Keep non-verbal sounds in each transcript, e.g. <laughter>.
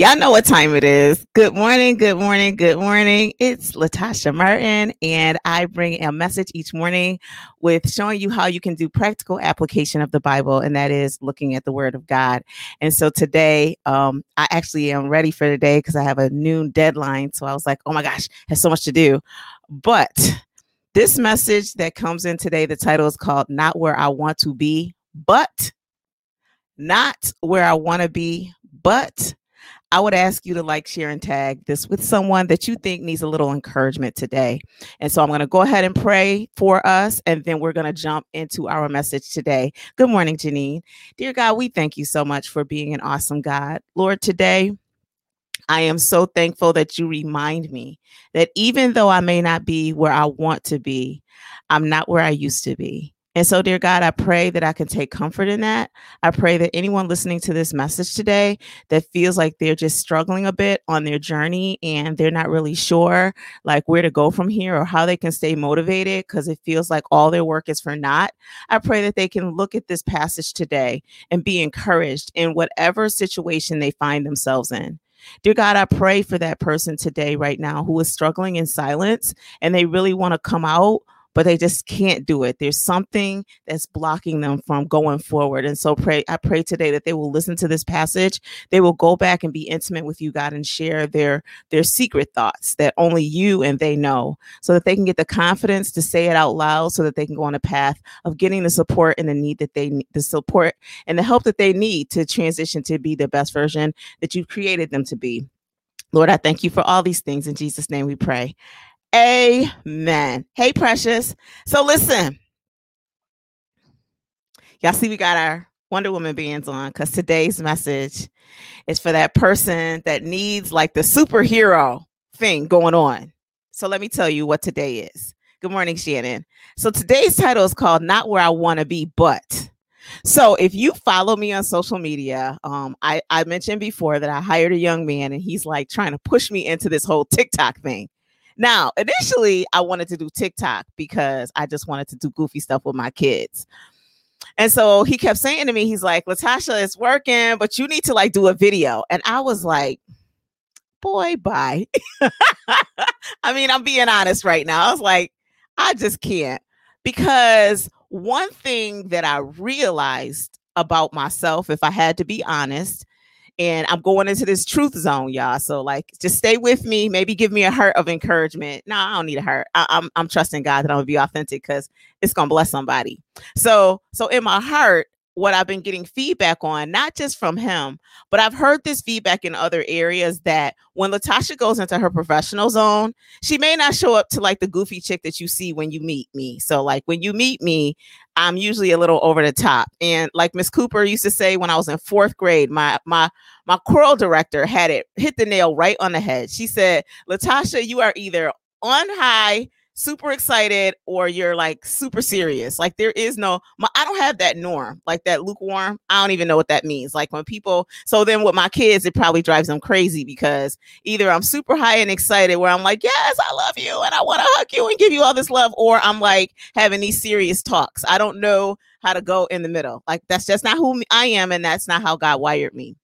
Y'all know what time it is. Good morning, good morning, good morning. It's Latasha Martin, and I bring a message each morning with showing you how you can do practical application of the Bible, and that is looking at the Word of God. And so today, um, I actually am ready for the day because I have a noon deadline. So I was like, oh my gosh, have so much to do. But this message that comes in today, the title is called Not Where I Want to Be, but not where I want to be, but I would ask you to like, share, and tag this with someone that you think needs a little encouragement today. And so I'm going to go ahead and pray for us, and then we're going to jump into our message today. Good morning, Janine. Dear God, we thank you so much for being an awesome God. Lord, today, I am so thankful that you remind me that even though I may not be where I want to be, I'm not where I used to be. And so, dear God, I pray that I can take comfort in that. I pray that anyone listening to this message today that feels like they're just struggling a bit on their journey and they're not really sure like where to go from here or how they can stay motivated because it feels like all their work is for naught. I pray that they can look at this passage today and be encouraged in whatever situation they find themselves in. Dear God, I pray for that person today, right now, who is struggling in silence and they really want to come out but they just can't do it. There's something that's blocking them from going forward. And so pray I pray today that they will listen to this passage. They will go back and be intimate with you, God, and share their their secret thoughts that only you and they know so that they can get the confidence to say it out loud so that they can go on a path of getting the support and the need that they need, the support and the help that they need to transition to be the best version that you've created them to be. Lord, I thank you for all these things. In Jesus' name we pray. Amen. Hey, precious. So listen, y'all see, we got our Wonder Woman bands on because today's message is for that person that needs like the superhero thing going on. So let me tell you what today is. Good morning, Shannon. So today's title is called Not Where I Want to Be, But. So if you follow me on social media, um, I, I mentioned before that I hired a young man and he's like trying to push me into this whole TikTok thing. Now, initially, I wanted to do TikTok because I just wanted to do goofy stuff with my kids. And so he kept saying to me, he's like, Latasha, it's working, but you need to like do a video. And I was like, boy, bye. <laughs> I mean, I'm being honest right now. I was like, I just can't. Because one thing that I realized about myself, if I had to be honest, and I'm going into this truth zone, y'all. So like, just stay with me. Maybe give me a heart of encouragement. No, I don't need a heart. I, I'm, I'm trusting God that I'm gonna be authentic because it's gonna bless somebody. So so in my heart, what I've been getting feedback on, not just from him, but I've heard this feedback in other areas that when Latasha goes into her professional zone, she may not show up to like the goofy chick that you see when you meet me. So, like when you meet me, I'm usually a little over the top. And like Miss Cooper used to say when I was in fourth grade, my my my choral director had it hit the nail right on the head. She said, Latasha, you are either on high super excited or you're like super serious. Like there is no, my, I don't have that norm, like that lukewarm. I don't even know what that means. Like when people, so then with my kids, it probably drives them crazy because either I'm super high and excited where I'm like, yes, I love you and I want to hug you and give you all this love, or I'm like having these serious talks. I don't know how to go in the middle. Like that's just not who I am and that's not how God wired me.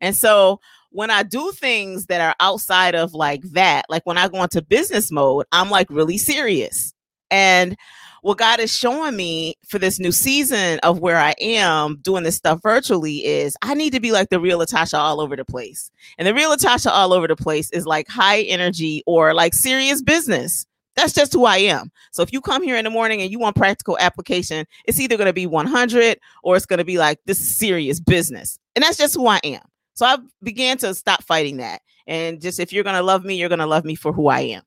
And so when I do things that are outside of like that, like when I go into business mode, I'm like really serious. And what God is showing me for this new season of where I am doing this stuff virtually is I need to be like the real Latasha all over the place. And the real Latasha all over the place is like high energy or like serious business. That's just who I am. So if you come here in the morning and you want practical application, it's either going to be 100 or it's going to be like this serious business. And that's just who I am. So I began to stop fighting that. And just if you're going to love me, you're going to love me for who I am.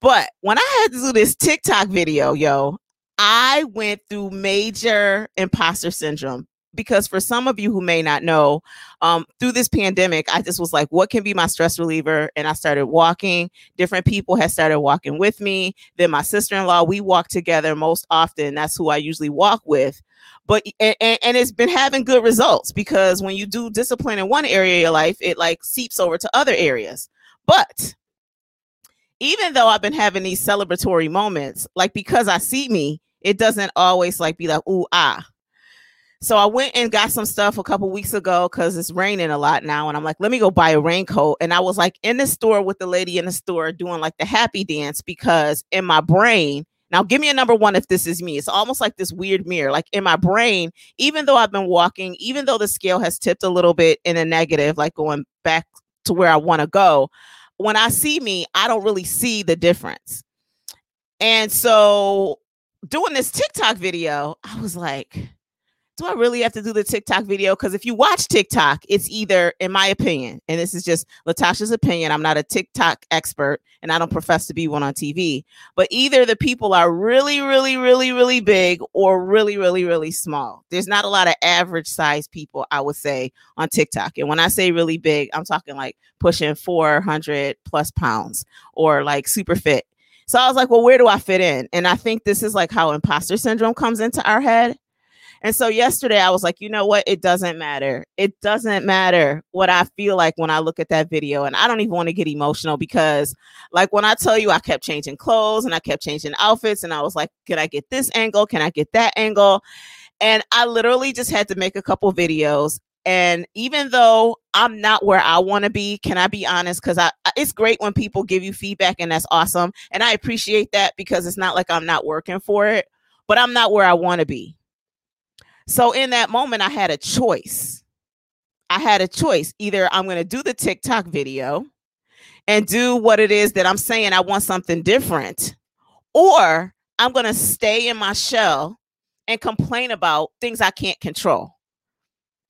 But when I had to do this TikTok video, yo, I went through major imposter syndrome because for some of you who may not know, um, through this pandemic, I just was like, what can be my stress reliever? And I started walking. Different people had started walking with me. Then my sister in law, we walk together most often. That's who I usually walk with but and, and it's been having good results because when you do discipline in one area of your life it like seeps over to other areas but even though i've been having these celebratory moments like because i see me it doesn't always like be like ooh ah So I went and got some stuff a couple weeks ago because it's raining a lot now. And I'm like, let me go buy a raincoat. And I was like in the store with the lady in the store doing like the happy dance because in my brain, now give me a number one if this is me. It's almost like this weird mirror. Like in my brain, even though I've been walking, even though the scale has tipped a little bit in a negative, like going back to where I want to go, when I see me, I don't really see the difference. And so doing this TikTok video, I was like, do I really have to do the TikTok video? Because if you watch TikTok, it's either, in my opinion, and this is just Latasha's opinion, I'm not a TikTok expert and I don't profess to be one on TV, but either the people are really, really, really, really big or really, really, really small. There's not a lot of average size people, I would say, on TikTok. And when I say really big, I'm talking like pushing 400 plus pounds or like super fit. So I was like, well, where do I fit in? And I think this is like how imposter syndrome comes into our head and so yesterday I was like, you know what? It doesn't matter. It doesn't matter what I feel like when I look at that video. And I don't even want to get emotional because, like, when I tell you I kept changing clothes and I kept changing outfits, and I was like, can I get this angle? Can I get that angle? And I literally just had to make a couple videos. And even though I'm not where I want to be, can I be honest? Because I it's great when people give you feedback, and that's awesome. And I appreciate that because it's not like I'm not working for it, but I'm not where I want to be. So in that moment, I had a choice. I had a choice. Either I'm going to do the TikTok video and do what it is that I'm saying I want something different, or I'm going to stay in my shell and complain about things I can't control.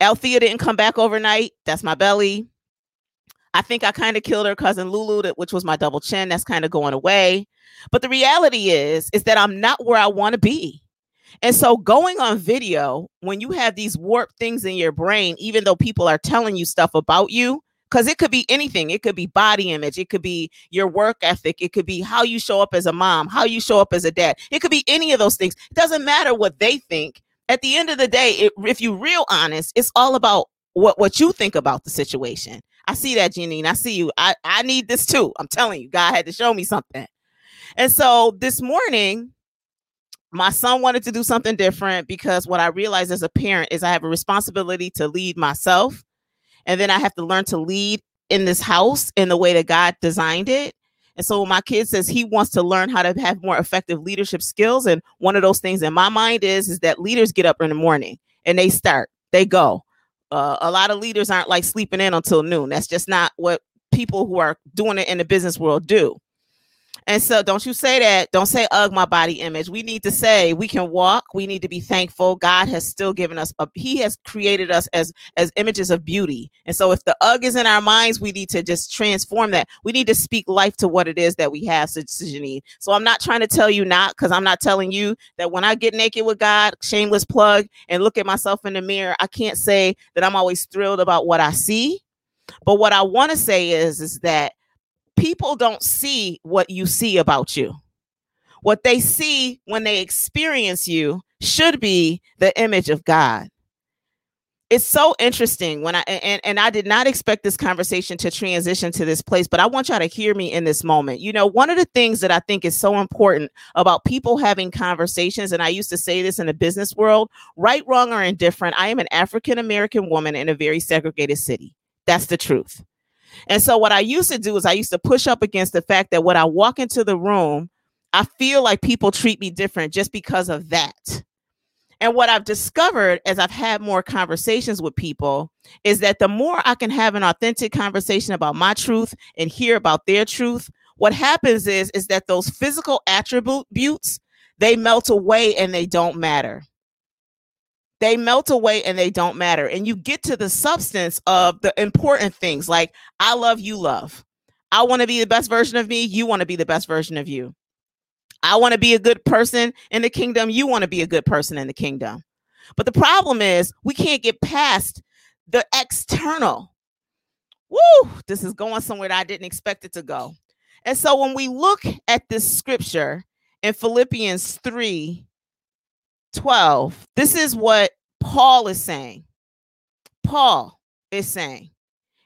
Althea didn't come back overnight. That's my belly. I think I kind of killed her cousin Lulu, which was my double chin. That's kind of going away. But the reality is, is that I'm not where I want to be. And so going on video, when you have these warped things in your brain, even though people are telling you stuff about you, because it could be anything. It could be body image. It could be your work ethic. It could be how you show up as a mom, how you show up as a dad. It could be any of those things. It doesn't matter what they think. At the end of the day, it, if you're real honest, it's all about what, what you think about the situation. I see that, Janine. I see you. I, I need this too. I'm telling you, God had to show me something. And so this morning, my son wanted to do something different because what I realized as a parent is I have a responsibility to lead myself. And then I have to learn to lead in this house in the way that God designed it. And so my kid says he wants to learn how to have more effective leadership skills. And one of those things in my mind is, is that leaders get up in the morning and they start, they go. Uh, a lot of leaders aren't like sleeping in until noon. That's just not what people who are doing it in the business world do. And so don't you say that. Don't say, ugh, my body image. We need to say we can walk. We need to be thankful. God has still given us, a, he has created us as, as images of beauty. And so if the ugh is in our minds, we need to just transform that. We need to speak life to what it is that we have, so, Janine. So I'm not trying to tell you not, because I'm not telling you that when I get naked with God, shameless plug, and look at myself in the mirror, I can't say that I'm always thrilled about what I see. But what I want to say is, is that people don't see what you see about you. What they see when they experience you should be the image of God. It's so interesting when I and, and I did not expect this conversation to transition to this place, but I want y'all to hear me in this moment. You know, one of the things that I think is so important about people having conversations, and I used to say this in the business world right, wrong, or indifferent. I am an African American woman in a very segregated city. That's the truth. And so what I used to do is I used to push up against the fact that when I walk into the room, I feel like people treat me different just because of that. And what I've discovered as I've had more conversations with people is that the more I can have an authentic conversation about my truth and hear about their truth, what happens is is that those physical attributes they melt away and they don't matter they melt away and they don't matter. And you get to the substance of the important things like, I love you, love. I want to be the best version of me. You want to be the best version of you. I want to be a good person in the kingdom. You want to be a good person in the kingdom. But the problem is, we can't get past the external. Woo, this is going somewhere that I didn't expect it to go. And so when we look at this scripture in Philippians 3 12, this is what Paul is saying. Paul is saying,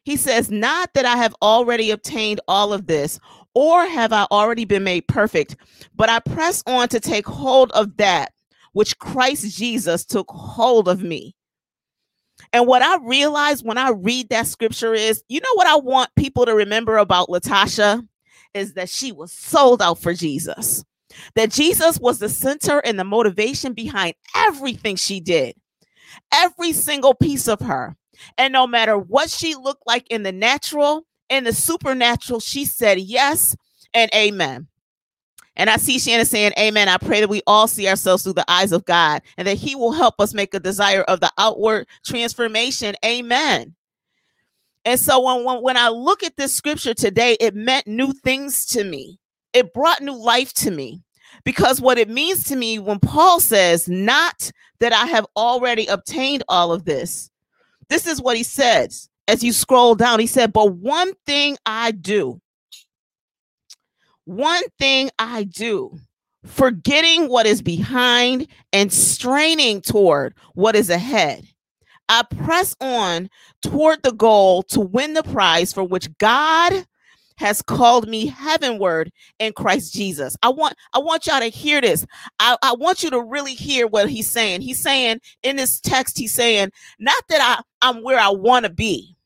he says, Not that I have already obtained all of this, or have I already been made perfect, but I press on to take hold of that which Christ Jesus took hold of me. And what I realized when I read that scripture is, you know what I want people to remember about Latasha is that she was sold out for Jesus. That Jesus was the center and the motivation behind everything she did. Every single piece of her. And no matter what she looked like in the natural and the supernatural, she said yes and amen. And I see Shannon saying, Amen. I pray that we all see ourselves through the eyes of God and that He will help us make a desire of the outward transformation. Amen. And so when, when, when I look at this scripture today, it meant new things to me. It brought new life to me. Because what it means to me when Paul says, not that I have already obtained all of this, this is what he says as you scroll down. He said, But one thing I do, one thing I do, forgetting what is behind and straining toward what is ahead. I press on toward the goal to win the prize for which God has called me heavenward in Christ Jesus. I want I want y'all to hear this. I, I want you to really hear what he's saying. He's saying in this text, he's saying, not that I, I'm where I want to be,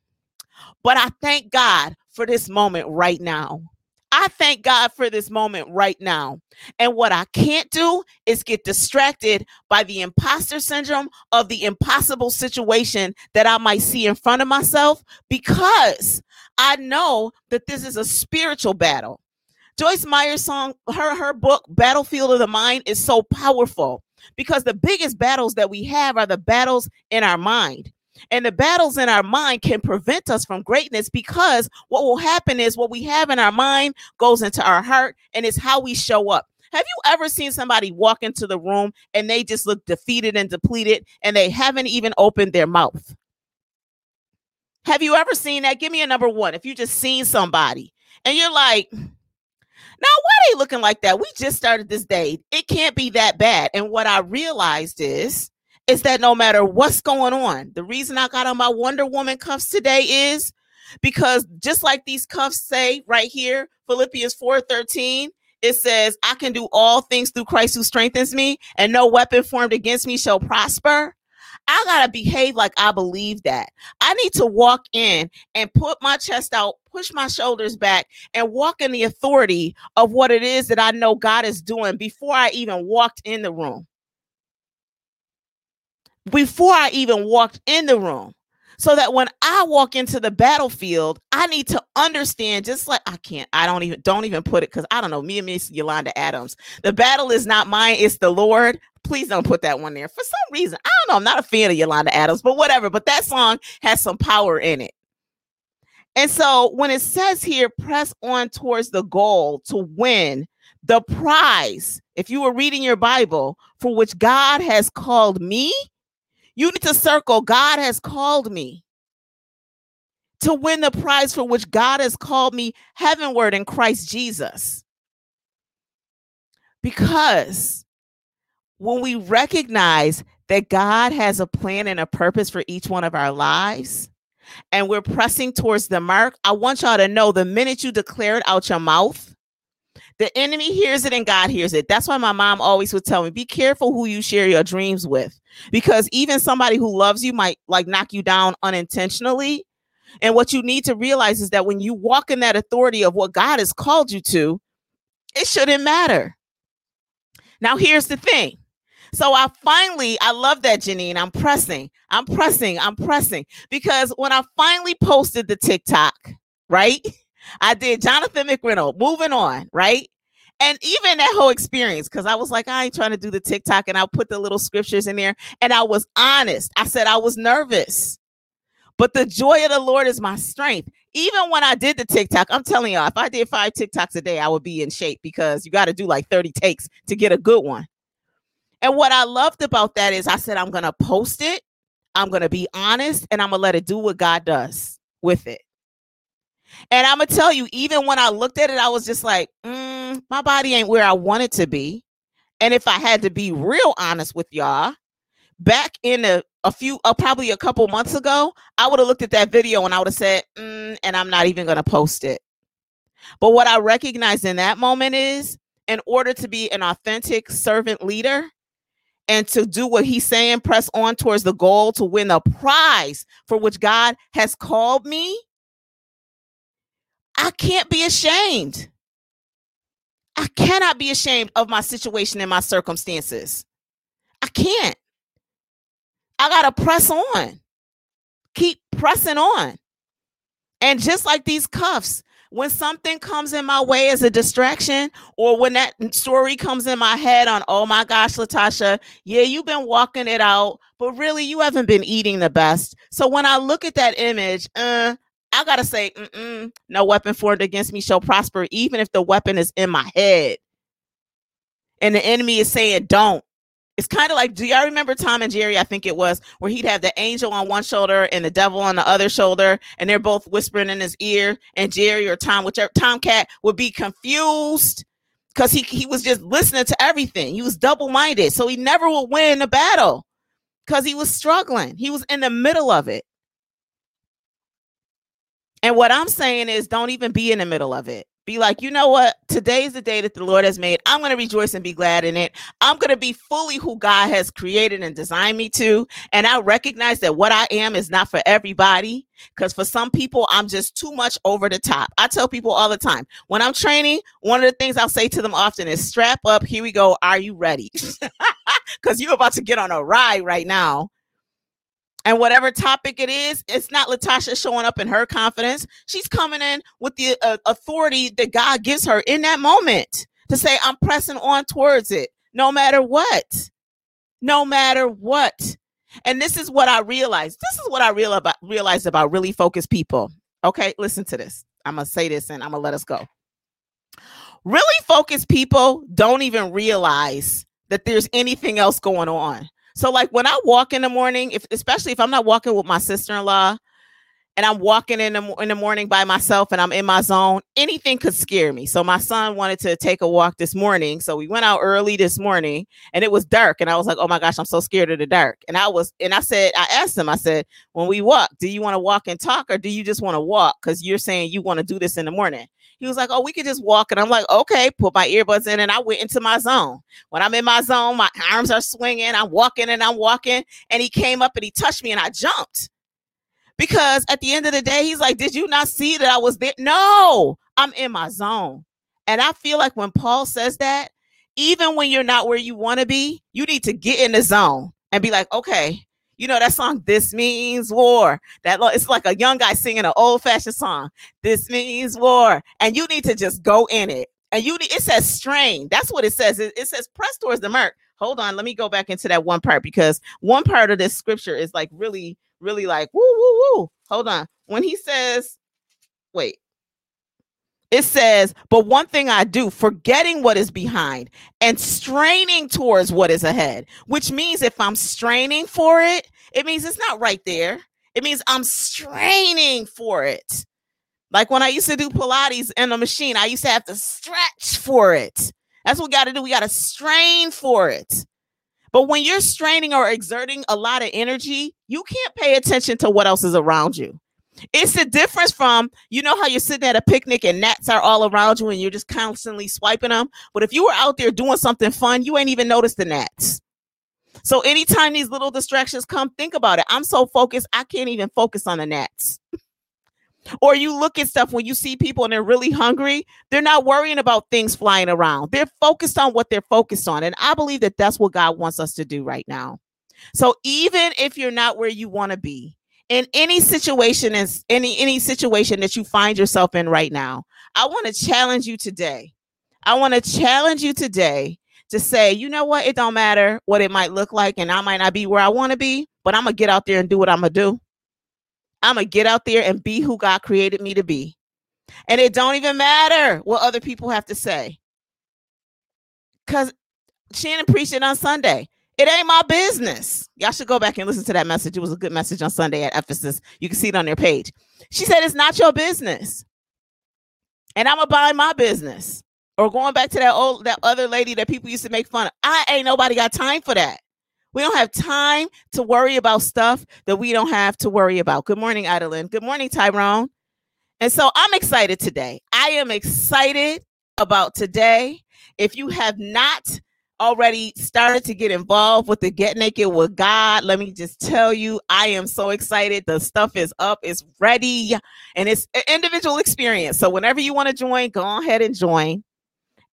but I thank God for this moment right now. I thank God for this moment right now. And what I can't do is get distracted by the imposter syndrome of the impossible situation that I might see in front of myself because I know that this is a spiritual battle. Joyce Meyer's song, her her book Battlefield of the Mind is so powerful because the biggest battles that we have are the battles in our mind. And the battles in our mind can prevent us from greatness because what will happen is what we have in our mind goes into our heart and it's how we show up. Have you ever seen somebody walk into the room and they just look defeated and depleted and they haven't even opened their mouth? Have you ever seen that? Give me a number one. If you just seen somebody and you're like, now why are they looking like that? We just started this day. It can't be that bad. And what I realized is is that no matter what's going on, the reason I got on my Wonder Woman cuffs today is because just like these cuffs say right here, Philippians 4 13, it says, I can do all things through Christ who strengthens me, and no weapon formed against me shall prosper. I got to behave like I believe that. I need to walk in and put my chest out, push my shoulders back, and walk in the authority of what it is that I know God is doing before I even walked in the room before I even walked in the room. So that when I walk into the battlefield, I need to understand just like I can't, I don't even don't even put it because I don't know. Me and Miss Yolanda Adams. The battle is not mine, it's the Lord. Please don't put that one there. For some reason, I don't know. I'm not a fan of Yolanda Adams, but whatever. But that song has some power in it. And so when it says here, press on towards the goal to win the prize, if you were reading your Bible, for which God has called me you need to circle God has called me to win the prize for which God has called me heavenward in Christ Jesus. Because when we recognize that God has a plan and a purpose for each one of our lives, and we're pressing towards the mark, I want y'all to know the minute you declare it out your mouth, the enemy hears it and God hears it. That's why my mom always would tell me, be careful who you share your dreams with. Because even somebody who loves you might like knock you down unintentionally. And what you need to realize is that when you walk in that authority of what God has called you to, it shouldn't matter. Now, here's the thing. So I finally, I love that, Janine. I'm pressing, I'm pressing, I'm pressing. Because when I finally posted the TikTok, right? <laughs> I did Jonathan McReynolds, moving on, right? And even that whole experience, because I was like, I ain't trying to do the TikTok, and I'll put the little scriptures in there. And I was honest. I said I was nervous, but the joy of the Lord is my strength. Even when I did the TikTok, I'm telling y'all, if I did five TikToks a day, I would be in shape because you got to do like 30 takes to get a good one. And what I loved about that is I said, I'm going to post it, I'm going to be honest, and I'm going to let it do what God does with it. And I'm gonna tell you, even when I looked at it, I was just like, mm, my body ain't where I want it to be. And if I had to be real honest with y'all, back in a, a few, uh, probably a couple months ago, I would have looked at that video and I would have said, mm, and I'm not even gonna post it. But what I recognized in that moment is, in order to be an authentic servant leader, and to do what he's saying, press on towards the goal to win the prize for which God has called me, I can't be ashamed. I cannot be ashamed of my situation and my circumstances. I can't. I got to press on. Keep pressing on. And just like these cuffs, when something comes in my way as a distraction, or when that story comes in my head on, oh my gosh, Latasha, yeah, you've been walking it out, but really you haven't been eating the best. So when I look at that image, uh, I gotta say, no weapon formed against me shall prosper, even if the weapon is in my head. And the enemy is saying, don't. It's kind of like do y'all remember tom and jerry i think it was where he'd have the angel on one shoulder and the devil on the other shoulder and they're both whispering in his ear and jerry or tom whichever tomcat would be confused because he, he was just listening to everything. He was double-minded so he never would win a battle because he was struggling. He was in the middle of it and what i'm saying is don't even be in the middle of it be like, you know what? Today is the day that the Lord has made. I'm going to rejoice and be glad in it. I'm going to be fully who God has created and designed me to. And I recognize that what I am is not for everybody. Because for some people, I'm just too much over the top. I tell people all the time when I'm training, one of the things I'll say to them often is strap up. Here we go. Are you ready? <laughs> Because you're about to get on a ride right now. And whatever topic it is, it's not Latasha showing up in her confidence. She's coming in with the uh, authority that God gives her in that moment to say, I'm pressing on towards it no matter what. No matter what. And this is what I realized. This is what I real about, realized about really focused people. Okay, listen to this. I'm going to say this and I'm going to let us go. Really focused people don't even realize that there's anything else going on. So like when I walk in the morning, if especially if I'm not walking with my sister-in-law and I'm walking in the in the morning by myself and I'm in my zone, anything could scare me. So my son wanted to take a walk this morning, so we went out early this morning and it was dark and I was like, "Oh my gosh, I'm so scared of the dark." And I was and I said I asked him, I said, "When we walk, do you want to walk and talk or do you just want to walk cuz you're saying you want to do this in the morning?" He was like, Oh, we could just walk. And I'm like, Okay, put my earbuds in. And I went into my zone. When I'm in my zone, my arms are swinging. I'm walking and I'm walking. And he came up and he touched me and I jumped. Because at the end of the day, he's like, Did you not see that I was there? No, I'm in my zone. And I feel like when Paul says that, even when you're not where you want to be, you need to get in the zone and be like, okay, you know that song, This Means War. That it's like a young guy singing an old-fashioned song. This means war. And you need to just go in it. And you need it says strain. That's what it says. It, it says press towards the mark. Hold on, let me go back into that one part because one part of this scripture is like really, really like woo, woo, woo. Hold on. When he says, wait, it says, but one thing I do, forgetting what is behind and straining towards what is ahead, which means if I'm straining for it, it means it's not right there. It means I'm straining for it. Like when I used to do Pilates in the machine, I used to have to stretch for it. That's what we got to do. We got to strain for it. But when you're straining or exerting a lot of energy, you can't pay attention to what else is around you. It's the difference from, you know, how you're sitting at a picnic and gnats are all around you and you're just constantly swiping them. But if you were out there doing something fun, you ain't even noticed the gnats. So anytime these little distractions come, think about it. I'm so focused, I can't even focus on the gnats. or you look at stuff when you see people and they're really hungry, they're not worrying about things flying around. They're focused on what they're focused on. And I believe that that's what God wants us to do right now. So even if you're not where you want to be, in any situation any any situation that you find yourself in right now i want to challenge you today. I want to challenge you today to say you know what? It don't matter what it might look like and i might not be where i want to be but i'm gonna get out there and do what i'm gonna do. I'm gonna get out there and be who god created me to be. And it don't even matter what other people have to say. Because shannon preached it on sunday it ain't my business. Y'all should go back and listen to that message. It was a good message on Sunday at Ephesus. You can see it on their page. She said, It's not your business. And I'm about my business. Or going back to that old that other lady that people used to make fun of. I ain't nobody got time for that. We don't have time to worry about stuff that we don't have to worry about. Good morning, Adeline. Good morning, Tyrone. And so I'm excited today. I am excited about today. If you have not already started to get involved with the Get Naked with God. Let me just tell you, I am so excited. The stuff is up, it's ready, and it's an individual experience. So whenever you want to join, go ahead and join.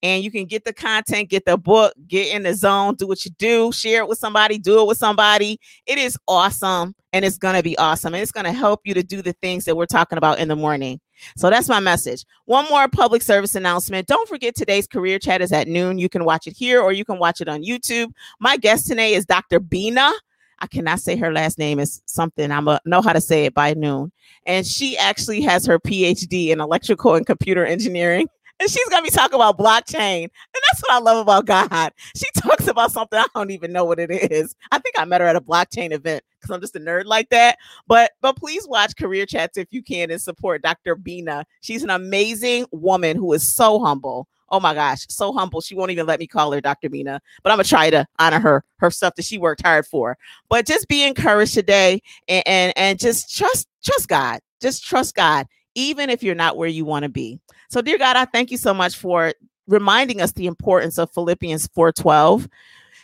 And you can get the content, get the book, get in the zone, do what you do, share it with somebody, do it with somebody. It is awesome and it's going to be awesome. And it's going to help you to do the things that we're talking about in the morning. So that's my message. One more public service announcement. Don't forget today's career chat is at noon. You can watch it here or you can watch it on YouTube. My guest today is Dr. Bina. I cannot say her last name is something. I'm gonna know how to say it by noon. And she actually has her PhD in electrical and computer engineering and she's gonna be talking about blockchain. And that's what I love about God. She talks about something I don't even know what it is. I think I met her at a blockchain event because I'm just a nerd like that. But but please watch Career Chats if you can and support Dr. Bina. She's an amazing woman who is so humble. Oh my gosh, so humble. She won't even let me call her Dr. Bina, but I'm gonna try to honor her, her stuff that she worked hard for. But just be encouraged today and and, and just trust trust God. Just trust God even if you're not where you want to be. So, dear God, I thank you so much for reminding us the importance of Philippians 4:12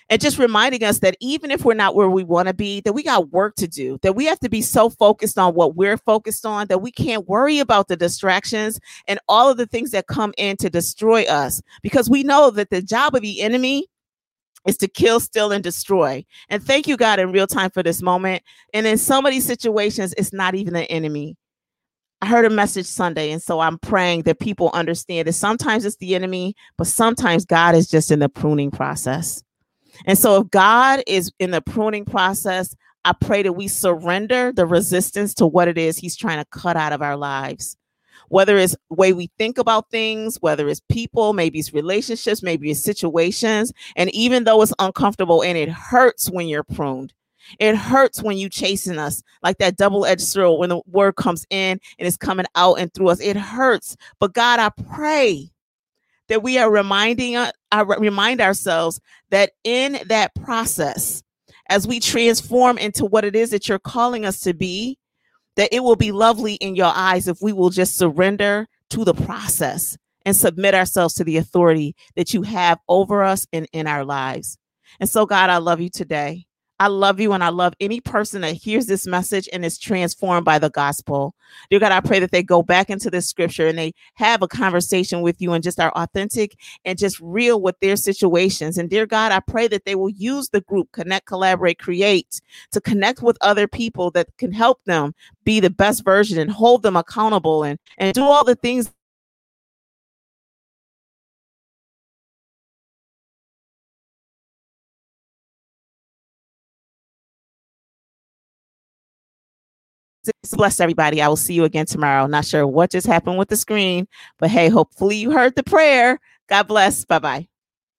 and just reminding us that even if we're not where we want to be, that we got work to do, that we have to be so focused on what we're focused on that we can't worry about the distractions and all of the things that come in to destroy us because we know that the job of the enemy is to kill, steal, and destroy. And thank you, God, in real time for this moment. And in so many situations, it's not even the enemy. I heard a message Sunday, and so I'm praying that people understand that sometimes it's the enemy, but sometimes God is just in the pruning process. And so, if God is in the pruning process, I pray that we surrender the resistance to what it is He's trying to cut out of our lives. Whether it's way we think about things, whether it's people, maybe it's relationships, maybe it's situations. And even though it's uncomfortable and it hurts when you're pruned, it hurts when you chasing us like that double-edged sword when the word comes in and it's coming out and through us. It hurts. But God, I pray that we are reminding uh, I remind ourselves that in that process, as we transform into what it is that you're calling us to be, that it will be lovely in your eyes if we will just surrender to the process and submit ourselves to the authority that you have over us and in our lives. And so, God, I love you today. I love you and I love any person that hears this message and is transformed by the gospel. Dear God, I pray that they go back into this scripture and they have a conversation with you and just are authentic and just real with their situations. And dear God, I pray that they will use the group Connect, Collaborate, Create to connect with other people that can help them be the best version and hold them accountable and, and do all the things bless everybody. I will see you again tomorrow. Not sure what just happened with the screen, but hey, hopefully you heard the prayer. God bless. Bye bye.